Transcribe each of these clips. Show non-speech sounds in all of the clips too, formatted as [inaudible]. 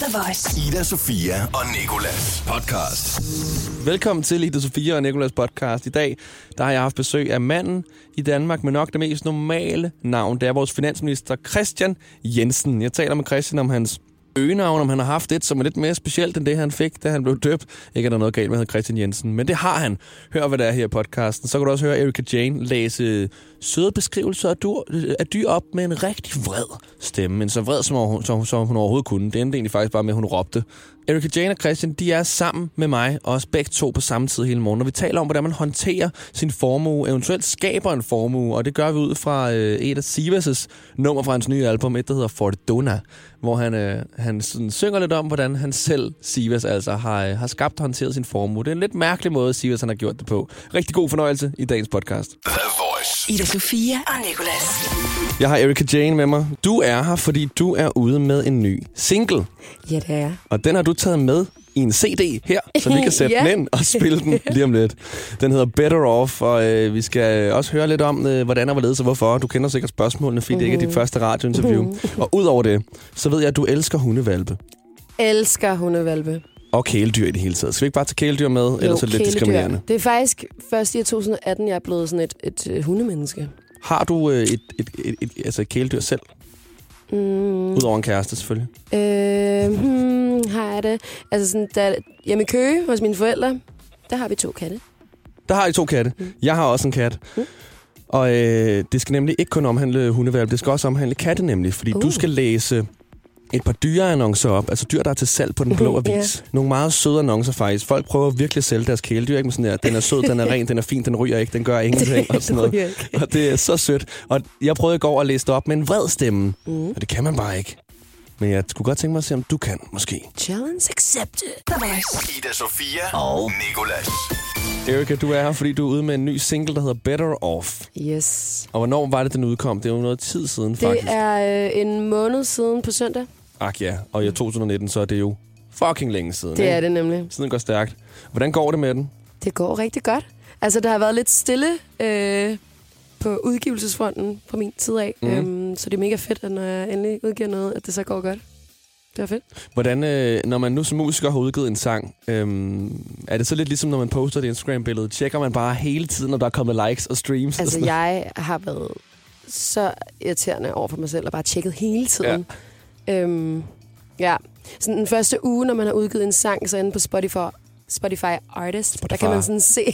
The Voice. Ida Sofia og Nikolas podcast. Velkommen til Ida Sofia og Nikolas podcast. I dag der har jeg haft besøg af manden i Danmark med nok det mest normale navn. Det er vores finansminister Christian Jensen. Jeg taler med Christian om hans øgenavn, om han har haft et, som er lidt mere specielt end det, han fik, da han blev døbt. Ikke at der er noget galt med, at Christian Jensen, men det har han. Hør, hvad der er her i podcasten. Så kan du også høre Erika Jane læse søde beskrivelser af dyr, af dyr op med en rigtig vred stemme. Men så vred, som, hun, som, som hun overhovedet kunne. Det endte egentlig faktisk bare med, at hun råbte. Erika Jane og Christian, de er sammen med mig, og os begge to på samme tid hele morgen. Og vi taler om, hvordan man håndterer sin formue, eventuelt skaber en formue, og det gør vi ud fra øh, et af Sivas' nummer fra hans nye album, et der hedder Fortuna, hvor han, øh, han sådan synger lidt om, hvordan han selv, Sivas altså, har, øh, har skabt og håndteret sin formue. Det er en lidt mærkelig måde, Sivas han har gjort det på. Rigtig god fornøjelse i dagens podcast. The Voice. Ida Sofia og Nikolas. Jeg har Erika Jane med mig. Du er her, fordi du er ude med en ny single. Ja, det er. Og den har du taget med i en CD her, så vi kan [laughs] sætte Ja. den ind og spille den lige om lidt. Den hedder Better Off, og øh, vi skal også høre lidt om, øh, hvordan og hvorledes og hvorfor. Du kender sikkert spørgsmålene, fordi det ikke er dit første radiointerview. Og udover det, så ved jeg, at du elsker hundevalpe. Elsker hundevalpe. Og kæledyr i det hele taget. Skal vi ikke bare tage kæledyr med, ellers er det lidt kæledyr. diskriminerende. Det er faktisk først i 2018, jeg er blevet sådan et, et, øh, hundemenneske. Har du øh, et, et, et, et, altså et kæledyr selv? Mm, Udover en kæreste, selvfølgelig. øh, hmm, har jeg det? Altså sådan, der, hjemme i Køge hos mine forældre, der har vi to katte. Der har I to katte. Jeg har også en kat. Og øh, det skal nemlig ikke kun omhandle hundevalg, det skal også omhandle katte nemlig, fordi uh. du skal læse et par dyreannoncer op, altså dyr, der er til salg på den blå Ja. avis. Nogle meget søde annoncer faktisk. Folk prøver virkelig at sælge deres kæledyr, ikke med sådan der, den er sød, den er ren, den er fin, den ryger ikke, den gør ingenting [laughs] og sådan noget. Og det er så sødt. Og jeg prøvede i går at læse det op med en vred stemme, Mm. og det kan man bare ikke. Men jeg skulle godt tænke mig at se, om du kan, måske. Challenge accepted. Ida Sofia og Nikolas. Erika, du er her, fordi du er ude med en ny single, der hedder Better Off. Yes. Og hvornår var det, den udkom? Det er jo noget tid siden, Det faktisk. er øh, en måned siden på søndag. Ak ja, og i 2019, så er det jo fucking længe siden. Det ikke? er det nemlig. Siden går stærkt. Hvordan går det med den? Det går rigtig godt. Altså, der har været lidt stille øh, på udgivelsesfronten fra min tid af. Mm. Øhm, så det er mega fedt, at når jeg endelig udgiver noget, at det så går godt. Det var fedt. Hvordan, øh, når man nu som musiker har udgivet en sang, øhm, er det så lidt ligesom, når man poster et Instagram-billede? Tjekker man bare hele tiden, når der er kommet likes og streams? og Altså, sådan [laughs] jeg har været så irriterende over for mig selv, og bare tjekket hele tiden. Ja. Øhm, ja. Sådan den første uge, når man har udgivet en sang, så inde på Spotify, Spotify Artist, Spotify. der kan man sådan se...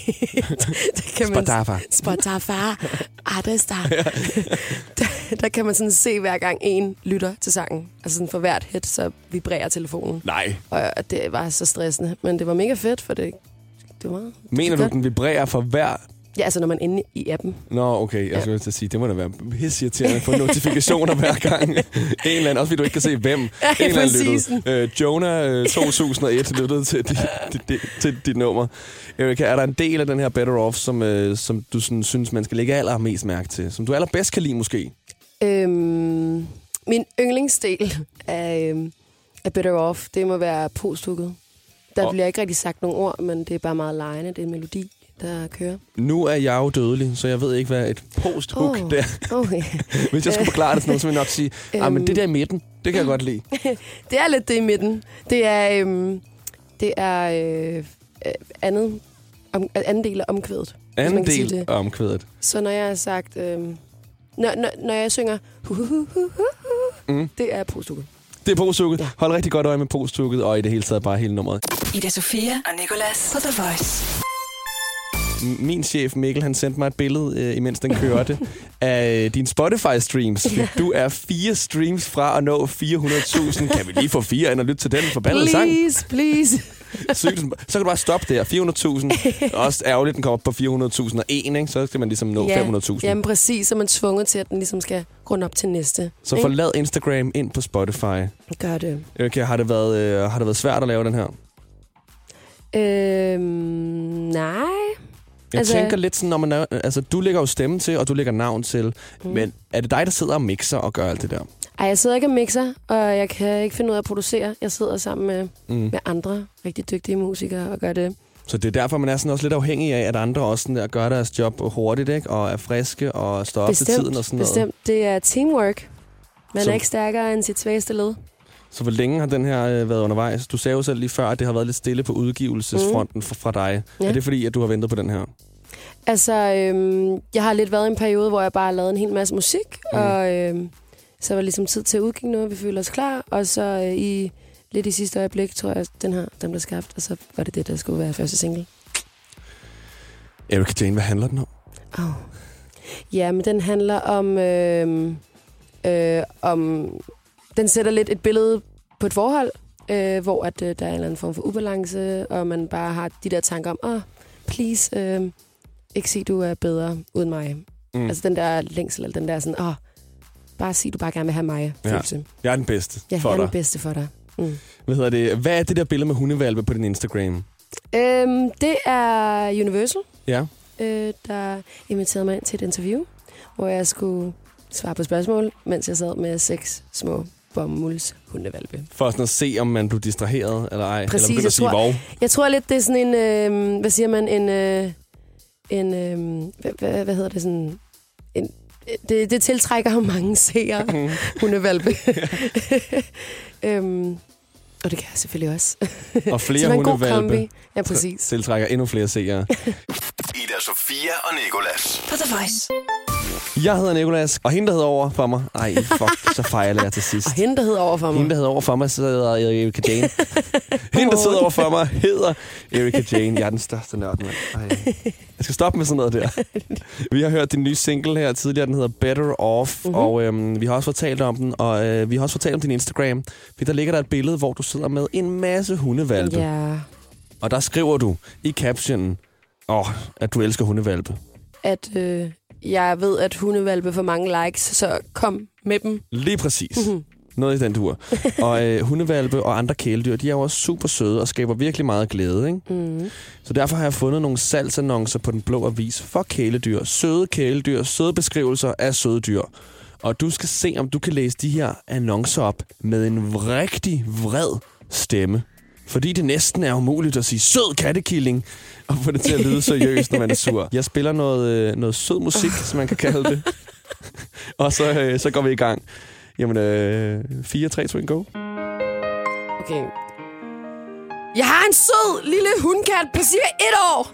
der kan man, Spotify. [laughs] Spotify Artist, [laughs] der, der, kan man sådan se, hver gang en lytter til sangen. Altså sådan for hvert hit, så vibrerer telefonen. Nej. Og det var så stressende, men det var mega fedt, for det, det var... Mener du, godt. den vibrerer for hver... Ja, altså når man er inde i appen. Nå, okay. Jeg Ja. skulle til at sige, det må da være pisseirriterende at få notifikationer hver gang. [laughs] en eller anden, også fordi du ikke kan se, hvem. Ja, en eller anden lyttede. Øh, Jonah øh, 2001 [laughs] lyttede til, dit, dit, dit, til dit nummer. Erika, er der en del af den her Better Off, som, øh, som du sådan, synes, man skal lægge allermest mærke til? Som du allerbedst kan lide, måske? Øhm, min yndlingsdel af, øhm, af Better Off, det må være posthugget. Der Og- bliver ikke rigtig sagt nogle ord, men det er bare meget lejende. Det er en melodi, der kører. Nu er jeg jo dødelig, så jeg ved ikke, hvad et posthook oh. Der. Okay. [laughs] Hvis jeg skulle forklare det sådan noget, så ville jeg nok sige, ah, men det der i midten, det kan jeg godt lide. [laughs] Det er lidt det i midten. Det er, øhm, det er øh, andet, om, anden del af omkvædet. Anden man kan sige del af omkvædet. Så når jeg har sagt... Øhm, når, når, når jeg synger... Hu, hu, hu, hu, hu, Mm. Det er posthugget. Det er posthooket. Ja. Hold rigtig godt øje med posthooket, og i det hele taget bare hele nummeret. Ida Sofia og Nikolas på The Voice. Min chef Mikkel, han sendte mig et billede, øh, imens den kørte, [laughs] af øh, din Spotify-streams. Du er fire streams fra at nå 400.000. Kan vi lige få fire ind og lytte til den forbandede sang? Please, please. [laughs] Sygt. Så kan du bare stoppe der. 400.000. [laughs] Også ærgerligt, den kommer op på 400.000 og en, ikke? Så skal man ligesom nå 500.000. Jamen præcis, så er man tvunget til, at den ligesom skal runde op til næste. Så ikke? forlad Instagram ind på Spotify. Gør det. Okay, har det været, øh, har det været svært at lave den her? Øhm, nej. Jeg altså, tænker lidt sådan, når man er, altså, du lægger jo stemme til, og du lægger navn til. Mm. Men er det dig, der sidder og mixer og gør alt det der? Ej, jeg sidder ikke og mixer, og jeg kan ikke finde ud af at producere. Jeg sidder sammen med, Mm. med andre rigtig dygtige musikere og gør det. Så det er derfor, man er sådan også lidt afhængig af, at andre også sådan der gør deres job hurtigt, ikke? Og er friske og står op til tiden og sådan noget. bestemt. Det er teamwork. Man Så- er ikke stærkere end sit svageste led. Så hvor længe har den her øh, været undervejs? Du sagde jo selv lige før, at det har været lidt stille på udgivelsesfronten mm. fra, fra dig. Ja. Er det fordi, at du har ventet på den her? Altså, øhm, jeg har lidt været i en periode, hvor jeg bare har lavet en hel masse musik, mm. og øhm, så var det ligesom tid til at udgive noget, vi føler os klar, og så øh, i lidt i sidste øjeblik, tror jeg, den her, den blev skabt, og så var det det, der skulle være første single. Erika Jane, hvad handler den om? Oh. Ja, men den handler om, øh, øh, om... Den sætter lidt et billede på et forhold, øh, hvor at, øh, der er en eller anden form for ubalance, og man bare har de der tanker om, åh, oh, please, øh, ikke sig, du er bedre uden mig. Mm. Altså den der længsel, eller den der sådan, åh, oh, bare sig, du bare gerne vil have mig. Ja. Følelse. Jeg er den bedste Ja, for jeg er dig. den bedste for dig. Mm. Hvad, hedder det? hvad er det der billede med hundevalpe på din Instagram? Øhm, det er Universal, Ja. øh, der inviterede mig ind til et interview, hvor jeg skulle svare på spørgsmål, mens jeg sad med seks små bomulds hundevalpe. For sådan at se, om man blev distraheret eller ej. Præcis, eller jeg at sige, tror- vov. Jeg tror lidt, det er sådan en, øh, hvad siger man, en, øh, en øh, hvad, hvad, hvad hedder det, sådan, en, det, det tiltrækker ham mange seere, [laughs] hundevalpe. [laughs] [laughs] øhm, og det kan jeg selvfølgelig også. Og flere hundevalpe. Ja, præcis. tiltrækker endnu flere seere. Ida Sofia og Nikolas. På The Voice. Jeg hedder Nikolas, og hende, der hedder over for mig... Ej, fuck, så fejler jeg til [laughs] sidst. Og hende, der hedder over for mig. Hende, der hedder over for mig, sidder Erika Jane. Hende, der sidder over for mig, hedder Erika Jane. Jeg er den største nørd, mand. Ej. Jeg skal stoppe med sådan noget der. Vi har hørt din nye single her tidligere, den hedder Better Off, Mhm. mm-hmm. og øhm, vi har også fortalt om den, og øh, vi har også fortalt om din Instagram, fordi der ligger der et billede, hvor du sidder med en masse hundevalpe. Ja, Og der skriver du i captionen, åh, at du elsker hundevalpe. at øh, jeg ved, at hundevalpe får mange likes, så kom med dem. Lige præcis. Mhm. Mm-hmm. Noget i den tur. [laughs] og øh, hundevalpe og andre kæledyr, de er jo også super søde og skaber virkelig meget glæde, ikke? Mm. Så derfor har jeg fundet nogle salgsannoncer på den blå avis for kæledyr. Søde kæledyr, søde beskrivelser af søde dyr. Og du skal se, om du kan læse de her annoncer op med en rigtig vred stemme. Fordi det næsten er umuligt at sige sød kattekilling og få det til at lyde seriøst, når man er sur. Jeg spiller noget, øh, noget sød musik, som man kan kalde det. [laughs] og så, øh, så går vi i gang. Jamen, øh, 4, 3, 2, 1, go. Okay. Jeg har en sød lille hundkat på cirka et år.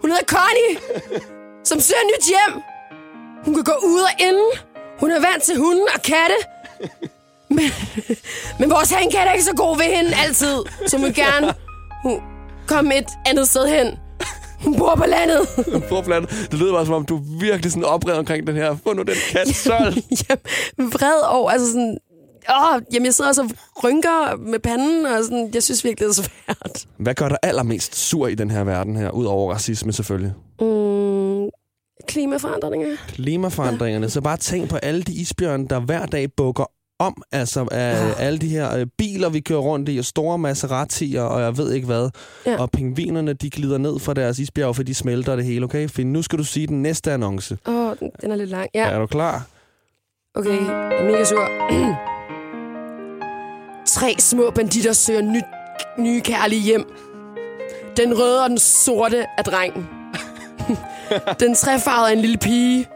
Hun hedder Connie, [laughs] som søger nyt hjem. Hun kan gå ud og ind. Hun er vant til hunden og katte. Men, men vores hankat er ikke så god ved hende altid, så hun gerne hun komme et andet sted hen. Hun bor på landet. Forplantet. Det lyder bare som om, du er virkelig sådan oprevet omkring den her. Få nu den kat [laughs] solgt. jamen, vred over, altså sådan... Åh, jamen, jeg sidder også og rynker med panden, og sådan, jeg synes virkelig, det er svært. Hvad gør dig allermest sur i den her verden her, ud over racisme selvfølgelig? Mm, klimaforandringer. Klimaforandringerne. Så bare tænk på alle de isbjørne, der hver dag bukker om, altså af Ja. alle de her øh, biler, vi kører rundt i, og store Maserati'er, og jeg ved ikke hvad. Ja. Og pingvinerne, de glider ned fra deres isbjerg, for de smelter det hele, okay? Finn, nu skal du sige den næste annonce. Åh, oh, den, er lidt lang. Ja. Er du klar? okay. Jeg er mega sur. [clears throat] Tre små banditter søger nyt, nye kærlige hjem. Den røde og den sorte er drengen. [laughs] den træfarvede er en lille pige.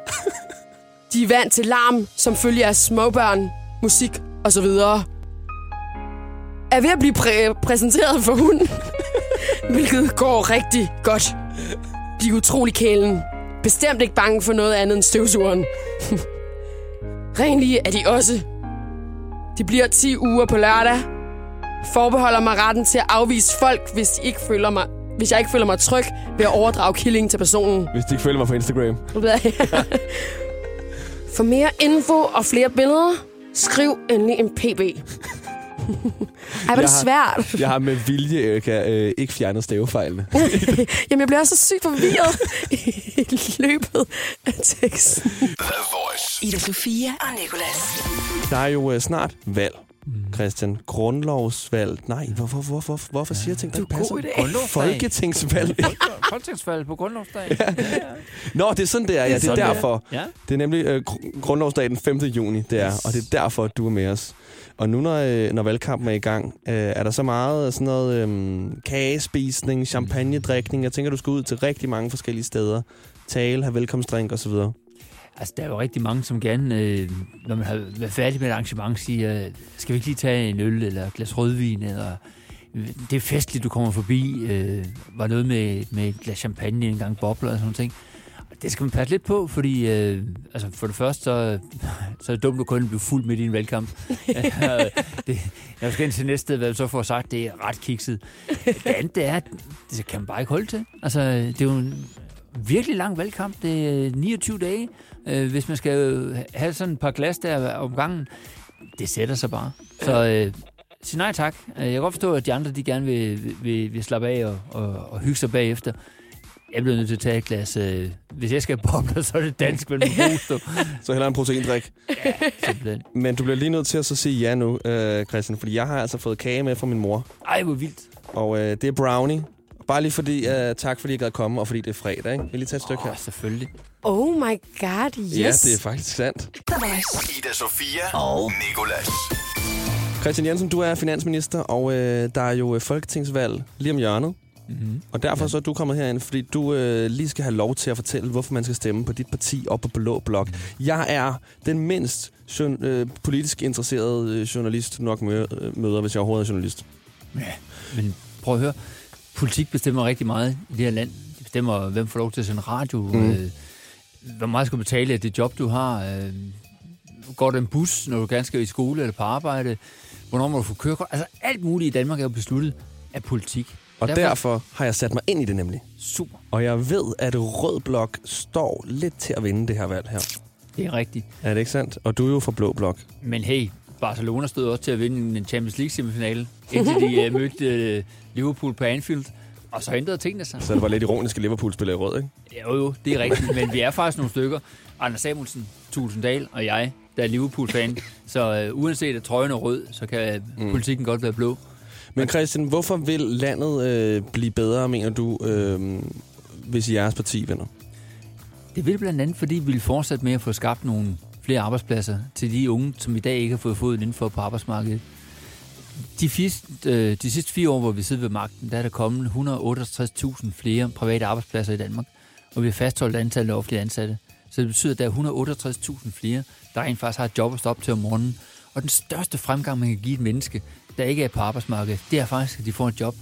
De er vant til larm, som følger af småbørn, musik og så videre. Er ved at blive præ- præsenteret for hunden, [laughs] hvilket går rigtig godt. De er utrolig kælen. Bestemt ikke bange for noget andet end støvsugeren. [laughs] Renlige er de også. De bliver 10 uger på lørdag. Forbeholder mig retten til at afvise folk, hvis, de ikke føler mig, hvis jeg ikke føler mig tryg ved at overdrage killingen til personen. Hvis de ikke følger mig på Instagram. [laughs] For mere info og flere billeder, skriv endelig en pb. [laughs] Ej, hvor er Jeg det har- svært. Jeg har med vilje, Erika, øh, ikke fjernet stavefejlene. [laughs] Jamen, jeg bliver også så sygt forvirret i løbet af teksten. The Voice. Ida Sofia og Nicolas. Der er jo øh, snart valg, Christian. Grundlovsvalg. Nej, hvorfor, hvorfor, hvorfor, hvorfor siger ting, der ikke er passer? Folketingsvalg. [laughs] Folketingsvalg på grundlovsdag. Nå, det er sådan, det er. Ja, det er det er. derfor. Ja. Det er nemlig øh, gr- grundlovsdag den 5. juni, det er. Og det er derfor, at du er med os. Og nu, når, øh, når valgkampen er i gang, øh, er der så meget sådan noget øh, kagespisning, champagnedrikning. Jeg tænker, du skal ud til rigtig mange forskellige steder. Tale, have velkomstdrink osv. Altså, der er jo rigtig mange, som gerne, øh, når man har været færdig med et arrangement, siger, øh, skal vi ikke lige tage en øl eller et glas rødvin, eller øh, det er festligt, du kommer forbi, øh, var noget med, med et glas champagne, en gang bobler og sådan noget ting. Det skal man passe lidt på, fordi øh, altså for det første, så, [laughs] så er det dumt at kun blive fuld midt i en valgkamp. [laughs] det, jeg skal ind til næste, hvad du så får sagt, det er ret kikset. Det andet det er, det kan man bare ikke holde til. Altså, det er jo en virkelig lang valgkamp. Det er 29 dage. Øh, hvis man skal have sådan et par glas der om gangen, det sætter sig bare. Så øh, sig nej tak. Øh, jeg kan godt forstå, at de andre de gerne vil, vil, vil slappe af og, og, og hygge sig bagefter. Jeg bliver nødt til at tage et glas. Øh, hvis jeg skal have bobler, så er det dansk med en booster. [laughs] Så heller en proteindrik. Ja, simpelthen. Men du bliver lige nødt til at så sige ja nu, øh, Christian, fordi jeg har altså fået kage med fra min mor. Ej, hvor vildt. Og øh, det er brownie. Bare lige fordi, øh, tak fordi jeg gad komme, og fordi det er fredag, ikke? Vil I lige tage et stykke Åh, her? selvfølgelig. Oh my god, yes. Ja, det er faktisk sandt. Ida Sofia og Nikolas. Christian Jensen, du er finansminister, og øh, der er jo øh, folketingsvalg lige om hjørnet. Mm-hmm. Og derfor så er du kommet herind, fordi du øh, lige skal have lov til at fortælle, hvorfor man skal stemme på dit parti op på Blå Blok. Jeg er den mindst jour- øh, politisk interesserede øh, journalist, nok mø- øh, møder, hvis jeg overhovedet er journalist. Ja, men prøv at høre. Politik bestemmer rigtig meget i det her land. Det bestemmer, hvem får lov til at sende radio. Mm. Øh, hvor meget skal du betale af det job, du har. Øh, går der en bus, når du gerne skal i skole eller på arbejde? Hvornår må du få kørekort? Altså alt muligt i Danmark er jo besluttet af politik. Og derfor, Derfor- derfor har jeg sat mig ind i det nemlig. Super. Og jeg ved, at Rød Blok står lidt til at vinde det her valg her. Det er rigtigt. Er det ikke sandt? Og du er jo fra Blå Blok. Men hey, Barcelona stod også til at vinde en Champions League semifinale, indtil de uh, mødte uh, Liverpool på Anfield. Og så ændrede tingene sig. Så det var lidt ironisk, at Liverpool spiller i rød, ikke? Jo, jo, det er rigtigt, men vi er faktisk nogle stykker. Anders Samuelsen, Tulsendal og jeg, der er Liverpool-fan. Så uh, uanset at trøjen er rød, så kan mm. politikken godt være blå. Men Christian, hvorfor vil landet øh, blive bedre, mener du, øh, hvis jeres parti vinder? Det vil blandt andet, fordi vi vil fortsætte med at få skabt nogle flere arbejdspladser til de unge, som i dag ikke har fået foden indenfor på arbejdsmarkedet. De, sidste, øh, de sidste fire år, hvor vi sidder ved magten, der er der kommet 168.000 flere private arbejdspladser i Danmark, og vi har fastholdt antallet af offentlige ansatte. Så det betyder, at der er 168.000 flere, der rent faktisk har et job at stå op til om morgenen. Og den største fremgang, man kan give et menneske, der ikke er på arbejdsmarkedet, det er faktisk, at de får et job.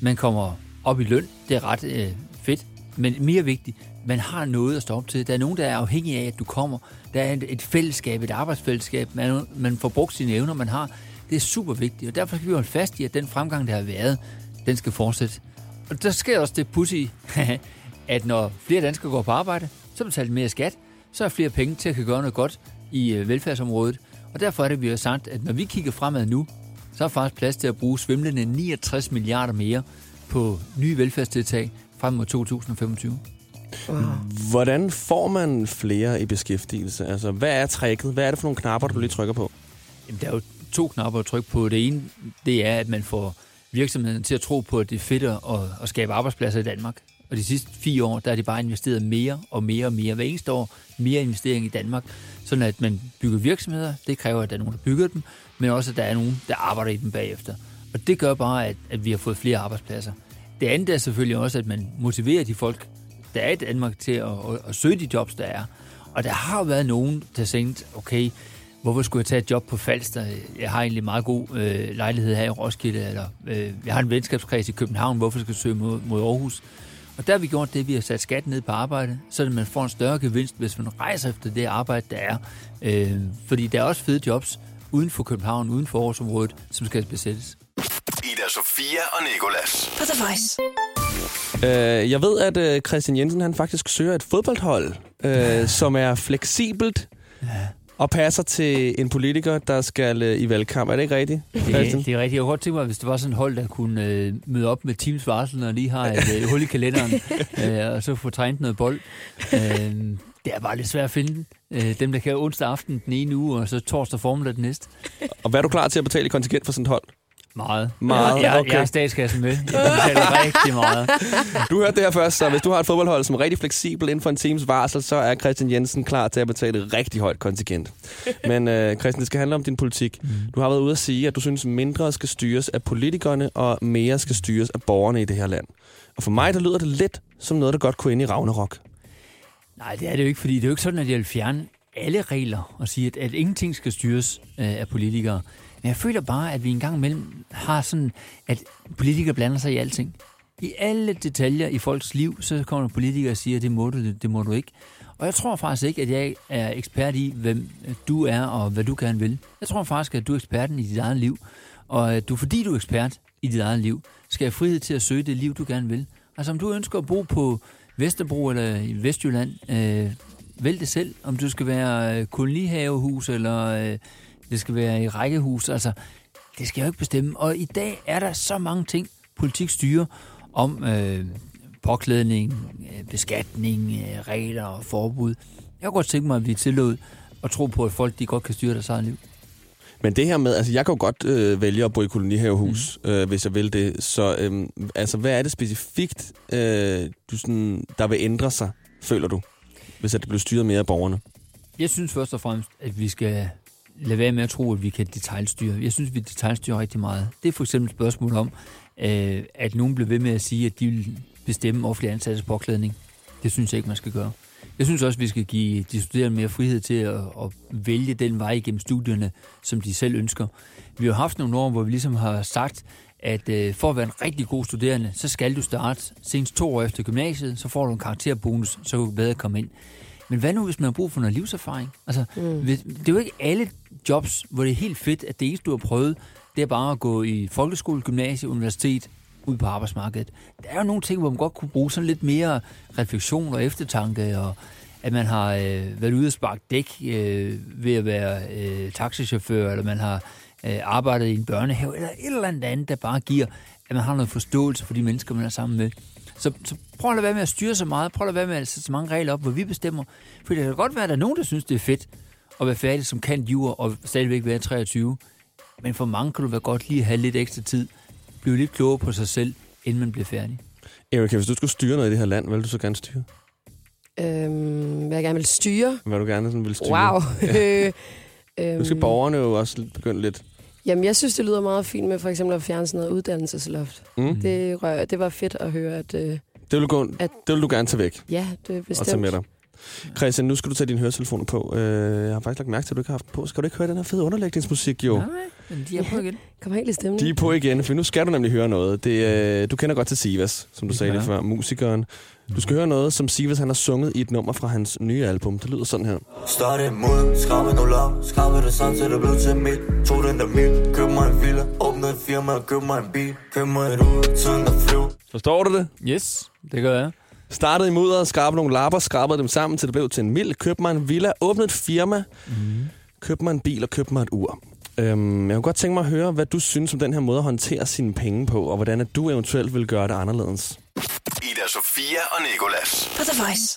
Man kommer op i løn, det er ret øh, fedt, men mere vigtigt, man har noget at stå op til. Der er nogen, der er afhængige af, at du kommer. Der er et, et fællesskab, et arbejdsfællesskab. Man, man får brugt sine evner, man har. Det er super vigtigt, og derfor skal vi holde fast i, at den fremgang, der har været, den skal fortsætte. Og der sker også det pussy, [laughs] at når flere danskere går på arbejde, så betaler de mere skat, så er flere penge til at kan gøre noget godt i øh, velfærdsområdet. Og derfor er det, vi har sagt, at når vi kigger fremad nu, så er faktisk plads til at bruge svimlende 69 milliarder mere på nye velfærdstiltag frem mod 2025. Hvordan får man flere i beskæftigelse? Altså, hvad er tricket? Hvad er det for nogle knapper, du lige trykker på? Jamen, der er jo to knapper at trykke på. Det ene, det er, at man får virksomheden til at tro på, at det er fedt at, at skabe arbejdspladser i Danmark. Og de sidste fire år, der er de bare investeret mere og mere og mere. Hver eneste år mere investering i Danmark. Sådan at man bygger virksomheder. Det kræver, at der er nogen, der bygger dem. Men også, at der er nogen, der arbejder i dem bagefter. Og det gør bare, at, at vi har fået flere arbejdspladser. Det andet er selvfølgelig også, at man motiverer de folk, der er i Danmark til at, at, at søge de jobs, der er. Og der har været nogen, der tænkte, okay, hvorfor skulle jeg tage et job på Falster? Jeg har egentlig meget god øh, lejlighed her i Roskilde, eller øh, jeg har en venskabskreds i København, hvorfor skal jeg søge mod, mod Aarhus? Og der har vi gjort det, at vi har sat skatten ned på arbejde, så at man får en større gevinst, hvis man rejser efter det arbejde, der er. Øh, fordi der er også fede jobs uden for København, uden for Aarhusområdet, som skal besættes. Ida Sofia og Nikolas. På The Voice. Øh, jeg ved, at øh, Christian Jensen han faktisk søger et fodboldhold, øh, som er fleksibelt og passer til en politiker, der skal øh, i valgkamp. Er det ikke rigtigt, Det, Christian? det er rigtigt. Jeg kunne godt tænke mig, hvis det var sådan et hold, der kunne øh, møde op med teams varsel, og lige har et øh, hul i kalenderen, [laughs] øh, og så få trænet noget bold. Øh, det er bare lidt svært at finde. Øh, dem, der kan onsdag aften den ene uge, og så torsdag formiddag den næste. Og hvad er du klar til at betale i kontingent for sådan et hold? Meget. Meget, Jeg, okay. jeg har statskassen med. Jeg betaler rigtig meget. Du hørte det her først, så hvis du har et fodboldhold, som er rigtig fleksibel inden for en teams varsel, så er Christian Jensen klar til at betale et rigtig højt kontingent. Men øh, Christian, det skal handle om din politik. Du har været ude at sige, at du synes, mindre skal styres af politikerne, og mere skal styres af borgerne i det her land. Og for mig, der lyder det lidt som noget, der godt kunne ind i Ragnarok. Nej, det er det jo ikke, fordi det er jo ikke sådan, at jeg vil fjerne alle regler og sige, at, at ingenting skal styres øh, af politikere. Men jeg føler bare, at vi en gang imellem har sådan, at politikere blander sig i alting. I alle detaljer i folks liv, så kommer der politikere og siger, det må du, det, det må du ikke. Og jeg tror faktisk ikke, at jeg er ekspert i, hvem du er og hvad du gerne vil. Jeg tror faktisk, at du er eksperten i dit eget liv. Og at du, fordi du er ekspert i dit eget liv, skal have frihed til at søge det liv, du gerne vil. Altså om du ønsker at bo på Vesterbro eller i Vestjylland, øh, vælg det selv. Om du skal være øh, kolonihavehus eller øh, det skal være i rækkehus. Altså, det skal jeg jo ikke bestemme. Og i dag er der så mange ting, politik styrer om øh, påklædning, øh, beskatning, øh, regler og forbud. Jeg kunne godt tænke mig at blive tillod og tro på, at folk de godt kan styre deres eget liv. Men det her med, altså jeg kan jo godt øh, vælge at bo i kolonihavehus, mm. øh, hvis jeg vil det. Så øh, altså, hvad er det specifikt, øh, du sådan, der vil ændre sig, føler du, hvis det bliver styret mere af borgerne? Jeg synes først og fremmest, at vi skal lade være med at tro, at vi kan detaljstyre. Jeg synes, vi detaljstyrer rigtig meget. Det er for eksempel et spørgsmål om, øh, at nogen bliver ved med at sige, at de vil bestemme offentlig ansattes påklædning. Det synes jeg ikke, man skal gøre. Jeg synes også, at vi skal give de studerende mere frihed til at, at vælge den vej igennem studierne, som de selv ønsker. Vi har haft nogle år, hvor vi ligesom har sagt, at øh, for at være en rigtig god studerende, så skal du starte senest to år efter gymnasiet, så får du en karakterbonus, så kan du bedre komme ind. Men hvad nu, hvis man har brug for noget livserfaring? Altså, mm. det er jo ikke alle jobs, hvor det er helt fedt, at det eneste, du har prøvet, det er bare at gå i folkeskole, gymnasie, universitet, ud på arbejdsmarkedet. Der er jo nogle ting, hvor man godt kunne bruge sådan lidt mere refleksion og eftertanke, og at man har øh, været ude og sparke dæk øh, ved at være øh, taxichauffør, eller man har øh, arbejdet i en børnehave, eller et eller andet andet, der bare giver, at man har noget forståelse for de mennesker, man er sammen med. Så, så prøv at lade være med at styre så meget, prøv at lade være med at sætte så mange regler op, hvor vi bestemmer. For det kan godt være, at der er nogen, der synes, det er fedt at være færdig som kan jur og stadigvæk være 23. Men for mange kan du være godt lige at have lidt ekstra tid, blive lidt klogere på sig selv, inden man bliver færdig. Erika, hvis du skulle styre noget i det her land, hvad vil du så gerne styre? Øhm, hvad jeg gerne vil styre. Hvad du gerne sådan vil styre? Wow. [laughs] [laughs] nu skal borgerne jo også begynde lidt. Jamen, jeg synes, det lyder meget fint med for eksempel at fjerne sådan noget uddannelsesloft. Mm. Det, rør, det var fedt at høre, at... Øh, det vil, du gå, at, det vil du gerne tage væk? Ja, det er bestemt. Og tage med dig. Christian, nu skal du tage dine høretelefoner på. Uh, jeg har faktisk lagt mærke til, at du ikke har haft på. Skal du ikke høre den her fede underlægningsmusik, jo? Nej, men de er på igen. [laughs] Kom helt i stemmen. De er på igen, for nu skal du nemlig høre noget. Det, uh, du kender godt til Sivas, som du sagde lige før, musikeren. Du skal høre noget, som Sivas han har sunget i et nummer fra hans nye album. Det lyder sådan her. Start imod, skrabe nogle lov, skrabe det sådan, så det blev til mit. Tog den der mit, køb mig en villa, åbne et firma, køb mig en bil, køb mig et ud, tiden der flyv. Forstår du det? Yes, det gør jeg. Startede i mudderet, skrabede nogle lapper, skrabede dem sammen, til det blev til en mild. Købte mig en villa, åbnede et firma, mm. købte mig en bil og købte mig et ur. Øhm, jeg kunne godt tænke mig at høre, hvad du synes om den her måde at håndtere sine penge på, og hvordan at du eventuelt vil gøre det anderledes. Ida Sofia og Nikolas. På The Voice.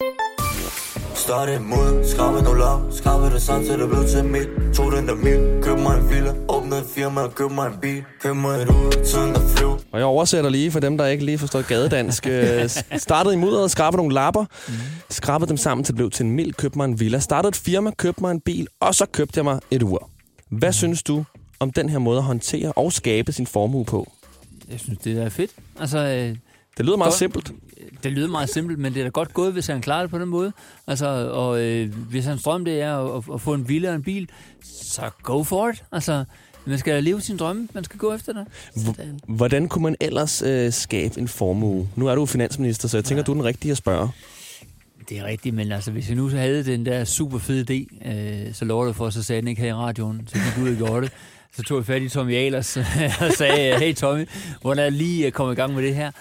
Start imod, skrabe nogle lov, skrabe det sådan, så det blev til mit. Tog den der mit, køb mig en villa, åbne et firma, køb mig en bil, køb mig et ud, tiden der flyv. Og jeg oversætter lige for dem, der ikke lige forstår gadedansk. Øh, startede i mudderet, skrabede nogle lapper, skrabede dem sammen til det blev til en mild, købte mig en villa. Startede et firma, købte mig en bil, og så købte jeg mig et ur. Hvad synes du om den her måde at håndtere og skabe sin formue på? Jeg synes, det er fedt. Altså, øh, det lyder meget godt, simpelt. Det lyder meget simpelt, men det er da godt gået, hvis han klarer det på den måde. Altså, og øh, hvis hans drøm det er at, at få en villa og en bil, så go for it. Altså, man skal leve sin drømme. Man skal gå efter det. H- hvordan kunne man ellers øh, skabe en formue? Nu er du finansminister, så jeg tænker, ja. du er den rigtige at spørge. Det er rigtigt, men altså, hvis jeg nu havde den der super fede idé, øh, så lover det for, så sagde den ikke her i radioen, så gik ud og gjorde det. Så tog jeg fat i Tommy Ahlers [laughs] og sagde, hey Tommy, hvordan er lige kommet i gang med det her?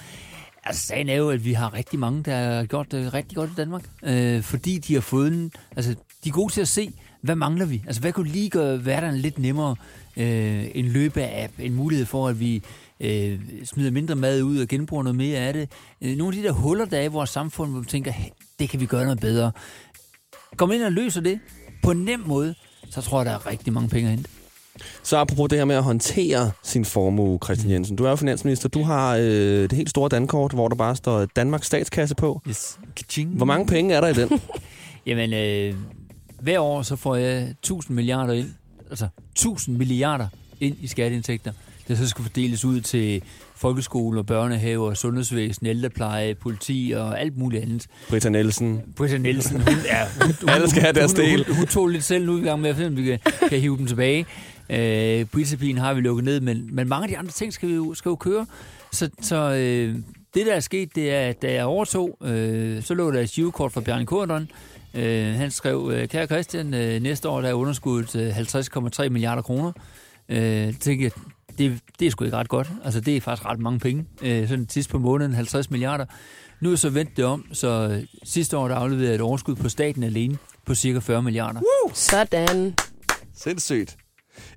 Altså, sagen er jo, at vi har rigtig mange, der har gjort det rigtig godt i Danmark. Øh, fordi de har fået en... Altså, de er gode til at se, hvad mangler vi? Altså, hvad kunne lige gøre hverdagen lidt nemmere? Øh, en løbe-app, en mulighed for, at vi øh, smider mindre mad ud og genbruger noget mere af det. Øh, nogle af de der huller, der er i vores samfund, hvor vi tænker, hey, det kan vi gøre noget bedre. Kom ind og løser det på en nem måde, så tror jeg, der er rigtig mange penge at hente. Så apropos det her med at håndtere sin formue, Christian Jensen. Du er jo finansminister. Du har øh, det helt store dankort, hvor der bare står Danmarks statskasse på. Yes. Hvor mange penge er der i den? [laughs] Jamen, øh, hver år så får jeg 1000 milliarder ind. Altså 1000 milliarder ind i skatteindtægter. Det der så skal fordeles ud til folkeskoler, børnehaver, sundhedsvæsen, ældrepleje, politi og alt muligt andet. Britta Nielsen. Britta Nielsen, hun er... Hun, [laughs] hun, Alle skal have deres hun, del. Hun, hun, tog lidt selv nu i gang med at vi kan, kan hive dem tilbage. Øh, Britta har vi lukket ned, men, men mange af de andre ting skal, vi jo, skal jo køre. Så, så øh, det, der er sket, det er, at da jeg overtog, øh, så lå der et girokort fra Bjarne Korydon. Øh, han skrev, øh, kære Christian, øh, næste år der er underskuddet øh, 50,3 milliarder kroner. Øh, tænkte jeg, det, det er sgu ikke ret godt. Altså, det er faktisk ret mange penge. Øh, sådan sidst på måneden, 50 milliarder. Nu er så vendt det om, så øh, sidste år der afleverede et overskud på staten alene på cirka 40 milliarder. Sådan. Sindssygt.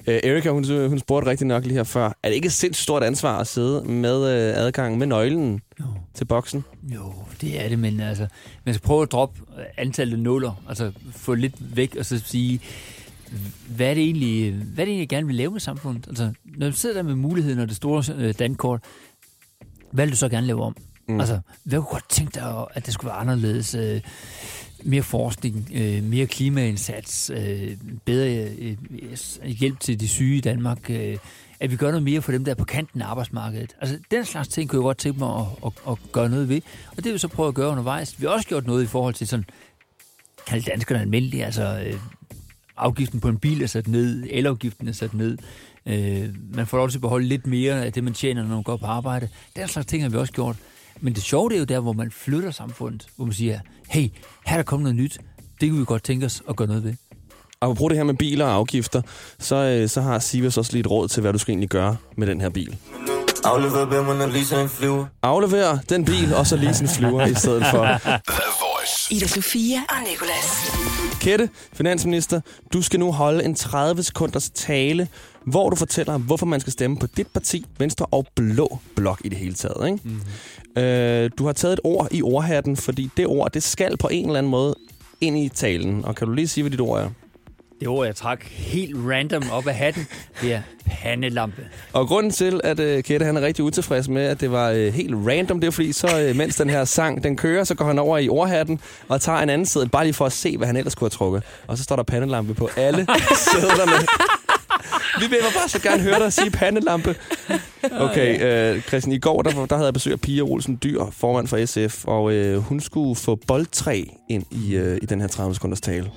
Øh, Erika, hun, hun spurgte rigtig nok lige her før. Er det ikke et sindssygt stort ansvar at sidde med øh, adgang med nøglen Jo. til boksen? Jo, det er det, men altså, man skal prøve at droppe antallet af nuller, altså få lidt væk og så sige, hvad er det egentlig, hvad er det egentlig jeg gerne vil lave med samfundet? Altså, når du sidder der med muligheden og det store øh, dankort, hvad vil du så gerne lave om? Mm. Altså, hvad kunne godt tænke dig, at det skulle være anderledes? Øh, mere forskning, øh, mere klimaindsats, øh, bedre øh, øh, hjælp til de syge i Danmark, øh, at vi gør noget mere for dem, der er på kanten af arbejdsmarkedet. Altså, den slags ting kunne jeg godt tænke mig at, at, at gøre noget ved, og det vil vi så prøve at gøre undervejs. Vi har også gjort noget i forhold til sådan, kalde danskerne almindelige, altså øh, afgiften på en bil er sat ned, elafgiften er sat ned, øh, man får lov til at beholde lidt mere af det, man tjener, når man går på arbejde. Den slags ting har vi også gjort. Men det sjove det er jo der, hvor man flytter samfundet, hvor man siger, hey, her er der kommet noget nyt, det kunne vi godt tænke os at gøre noget ved. Bruge det her med biler og afgifter, så, øh, så har Sivas også lige et råd til, hvad du skal egentlig gøre med den her bil. Aflever lige en flyver. Aflever den bil, og så lige sin flyver i stedet for. Ida Sofia og Nicolas. Kette, finansminister, du skal nu holde en 30 sekunders tale, hvor du fortæller, hvorfor man skal stemme på dit parti, Venstre og Blå Blok i det hele taget. Ikke? Mm-hmm. Øh, du har taget et ord i ordhatten, fordi det ord, det skal på en eller anden måde ind i talen. Og kan du lige sige, hvad dit ord er? Det ord, jeg trak helt random op af hatten, det er pandelampe. Og grunden til, at øh, Kette han er rigtig utilfreds med, at det var øh, helt random, det er fordi, så øh, mens den her sang den kører, så går han over i ordhatten og tager en anden sædel, bare lige for at se, hvad han ellers kunne have trukket. Og så står der pandelampe på alle [laughs] sædlerne. Vi vil bare så gerne høre dig sige pandelampe. Okay, øh, Christian, i går der, der havde jeg besøg af Pia Olsen Dyr, formand for SF, og øh, hun skulle få boldtræ ind i, øh, i den her 30 sekunders tale.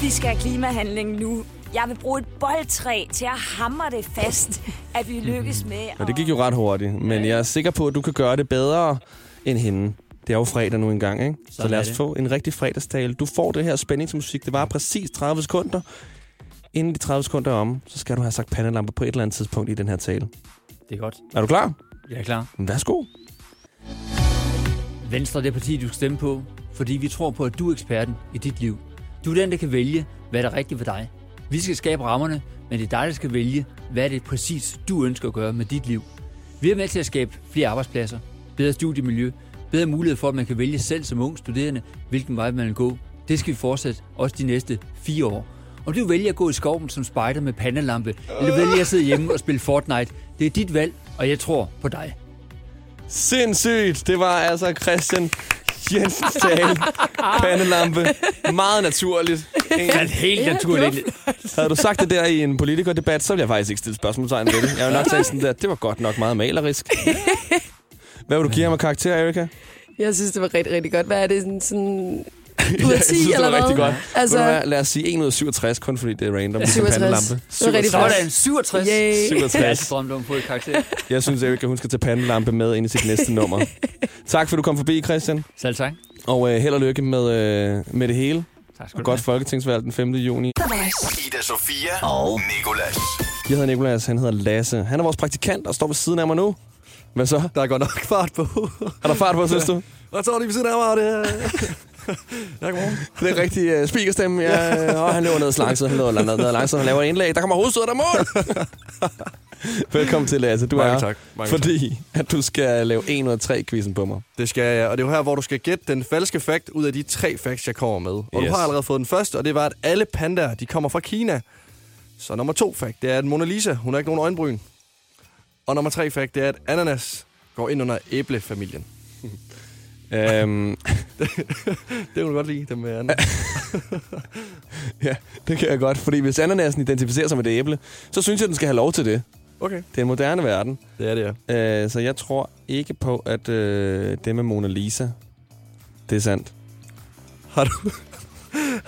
Vi skal have klimahandling nu. Jeg vil bruge et boldtræ til at hamre det fast, at vi lykkes med Og det gik jo ret hurtigt, men jeg er sikker på, at du kan gøre det bedre end hende. Det er jo fredag nu engang, ikke? Så Sådan lad os det. få en rigtig fredagstale. Du får det her spændingsmusik. Det var præcis 30 sekunder. Inden de 30 sekunder er om, så skal du have sagt pandelampe på et eller andet tidspunkt i den her tale. Det er godt. Er du klar? Jeg er klar. Værsgo. Venstre er det parti, du skal stemme på, fordi vi tror på, at du er eksperten i dit liv. Du er den, der kan vælge, hvad der er rigtigt for dig. Vi skal skabe rammerne, men det er dig, der skal vælge, hvad det er præcis, du ønsker at gøre med dit liv. Vi er med til at skabe flere arbejdspladser, bedre studiemiljø, bedre mulighed for, at man kan vælge selv som ung studerende, hvilken vej man vil gå. Det skal vi fortsætte også de næste fire år. Om du vælger at gå i skoven som spejder med pandelampe, eller vælger at sidde hjemme og spille Fortnite, det er dit valg, og jeg tror på dig. Sindssygt. Det var altså Christian Jensens [laughs] tale. Pandelampe. Meget naturligt. Det er helt naturligt. Havde du sagt det der i en politikerdebat, så ville jeg faktisk ikke stille spørgsmålstegn ved det. Jeg ville nok [laughs] sige sådan der, det var godt nok meget malerisk. [laughs] Hvad vil du give ham af karakter, Erika? Jeg synes, det var rigtig, rigtig godt. Hvad er det? Sådan, sådan ud af jeg 10 synes, det eller hvad? rigtig godt. Altså, du hvad, lad os sige 1 ud af 67, kun fordi det er random. ligesom 67. pandelampe. Det var rigtig Sådan, 67. Yay. Jeg 67. har drømt om at karakter. Jeg synes, Erika, hun skal tage pandelampe med ind i sit næste nummer. Tak for, du kom forbi, Christian. Selv tak. Og øh, held og lykke med, øh, med det hele. Tak skal Og du godt have. folketingsvalg den 5. juni. Ida Sofia og Nicolas. Jeg hedder Nikolas, han hedder Lasse. Han er vores praktikant og står ved siden af mig nu. Hvad så? Der er godt nok fart på. Er der fart på, synes du? Hvad står de ved siden af mig? Det er... Ja, godmorgen. Det er rigtig uh, speakerstemme. Ja, og han løber ned langsomt, han løber ned, ned langsomt, han laver indlæg. Der kommer hovedstød der mål! [laughs] Velkommen til, Lasse. Du Mange er tak. Mange fordi at du skal lave 1 ud af 3 quizzen på mig. Det skal jeg, og det er jo her, hvor du skal gætte den falske fakt ud af de tre facts, jeg kommer med. Og yes. Du har allerede fået den første, og det var, at alle pandaer, de kommer fra Kina. Så nummer to fact, det er, at Mona Lisa, hun har ikke nogen øjenbryn. Og nummer tre fact, det er, at ananas går ind under æblefamilien. Øhm, [laughs] Det kan du godt lide, dem med ananas. [laughs] ja, det kan jeg godt. Fordi hvis ananasen identificerer sig med det æble, så synes jeg, den skal have lov til det. Okay. Det er en moderne verden. Det er det, ja. Øh, så jeg tror ikke på, at øh, det med Mona Lisa, det er sandt. Har du, [laughs]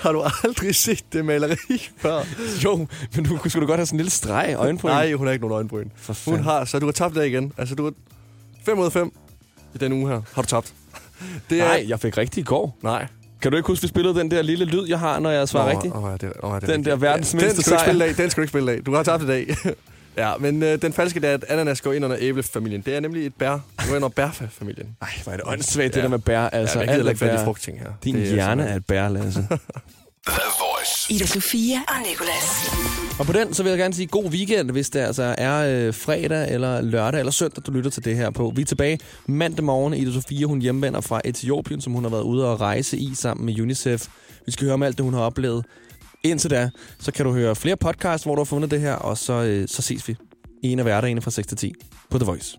har du aldrig set det maleri før? Jo, men du skulle da godt have sådan en lille streg i øjenbryn. Nej, hun har ikke nogen øjenbryn. For Hun har, så du har tabt det igen. Altså, du har 5 ud af 5 i den uge her. Har du tabt. Det er, Nej, jeg fik rigtig i går. Nej. Kan du ikke huske, vi spillede den der lille lyd, jeg har, når jeg svarer rigtigt? Ja, det, ja, det er Den der verdens den mindste skal du ikke sejr. spille af. Den skal du ikke spille af. Du har tabt i dag. [laughs] ja, men øh, den falske det er, at ananas går ind under æblefamilien. Det er nemlig et bær. Går ind under bærfamilien. [laughs] Ej, hvor er det åndssvagt, det Ja. der med bær. Altså, ja, jeg gider er ikke i bær. frugtting her. Din Det er hjerne simpelthen- er et bær, Lasse. [laughs] The Voice. Ida Sofia og Nicolas. Og på den, så vil jeg gerne sige god weekend, hvis det altså er øh, fredag eller lørdag eller søndag, du lytter til det her på. Vi er tilbage mandag morgen. Ida Sofia, hun hjemvender fra Etiopien, som hun har været ude og rejse i sammen med UNICEF. Vi skal høre om alt det, hun har oplevet. Indtil da, så kan du høre flere podcasts, hvor du har fundet det her, og så, øh, så ses vi en af hverdagene fra 6 til 10 på The Voice.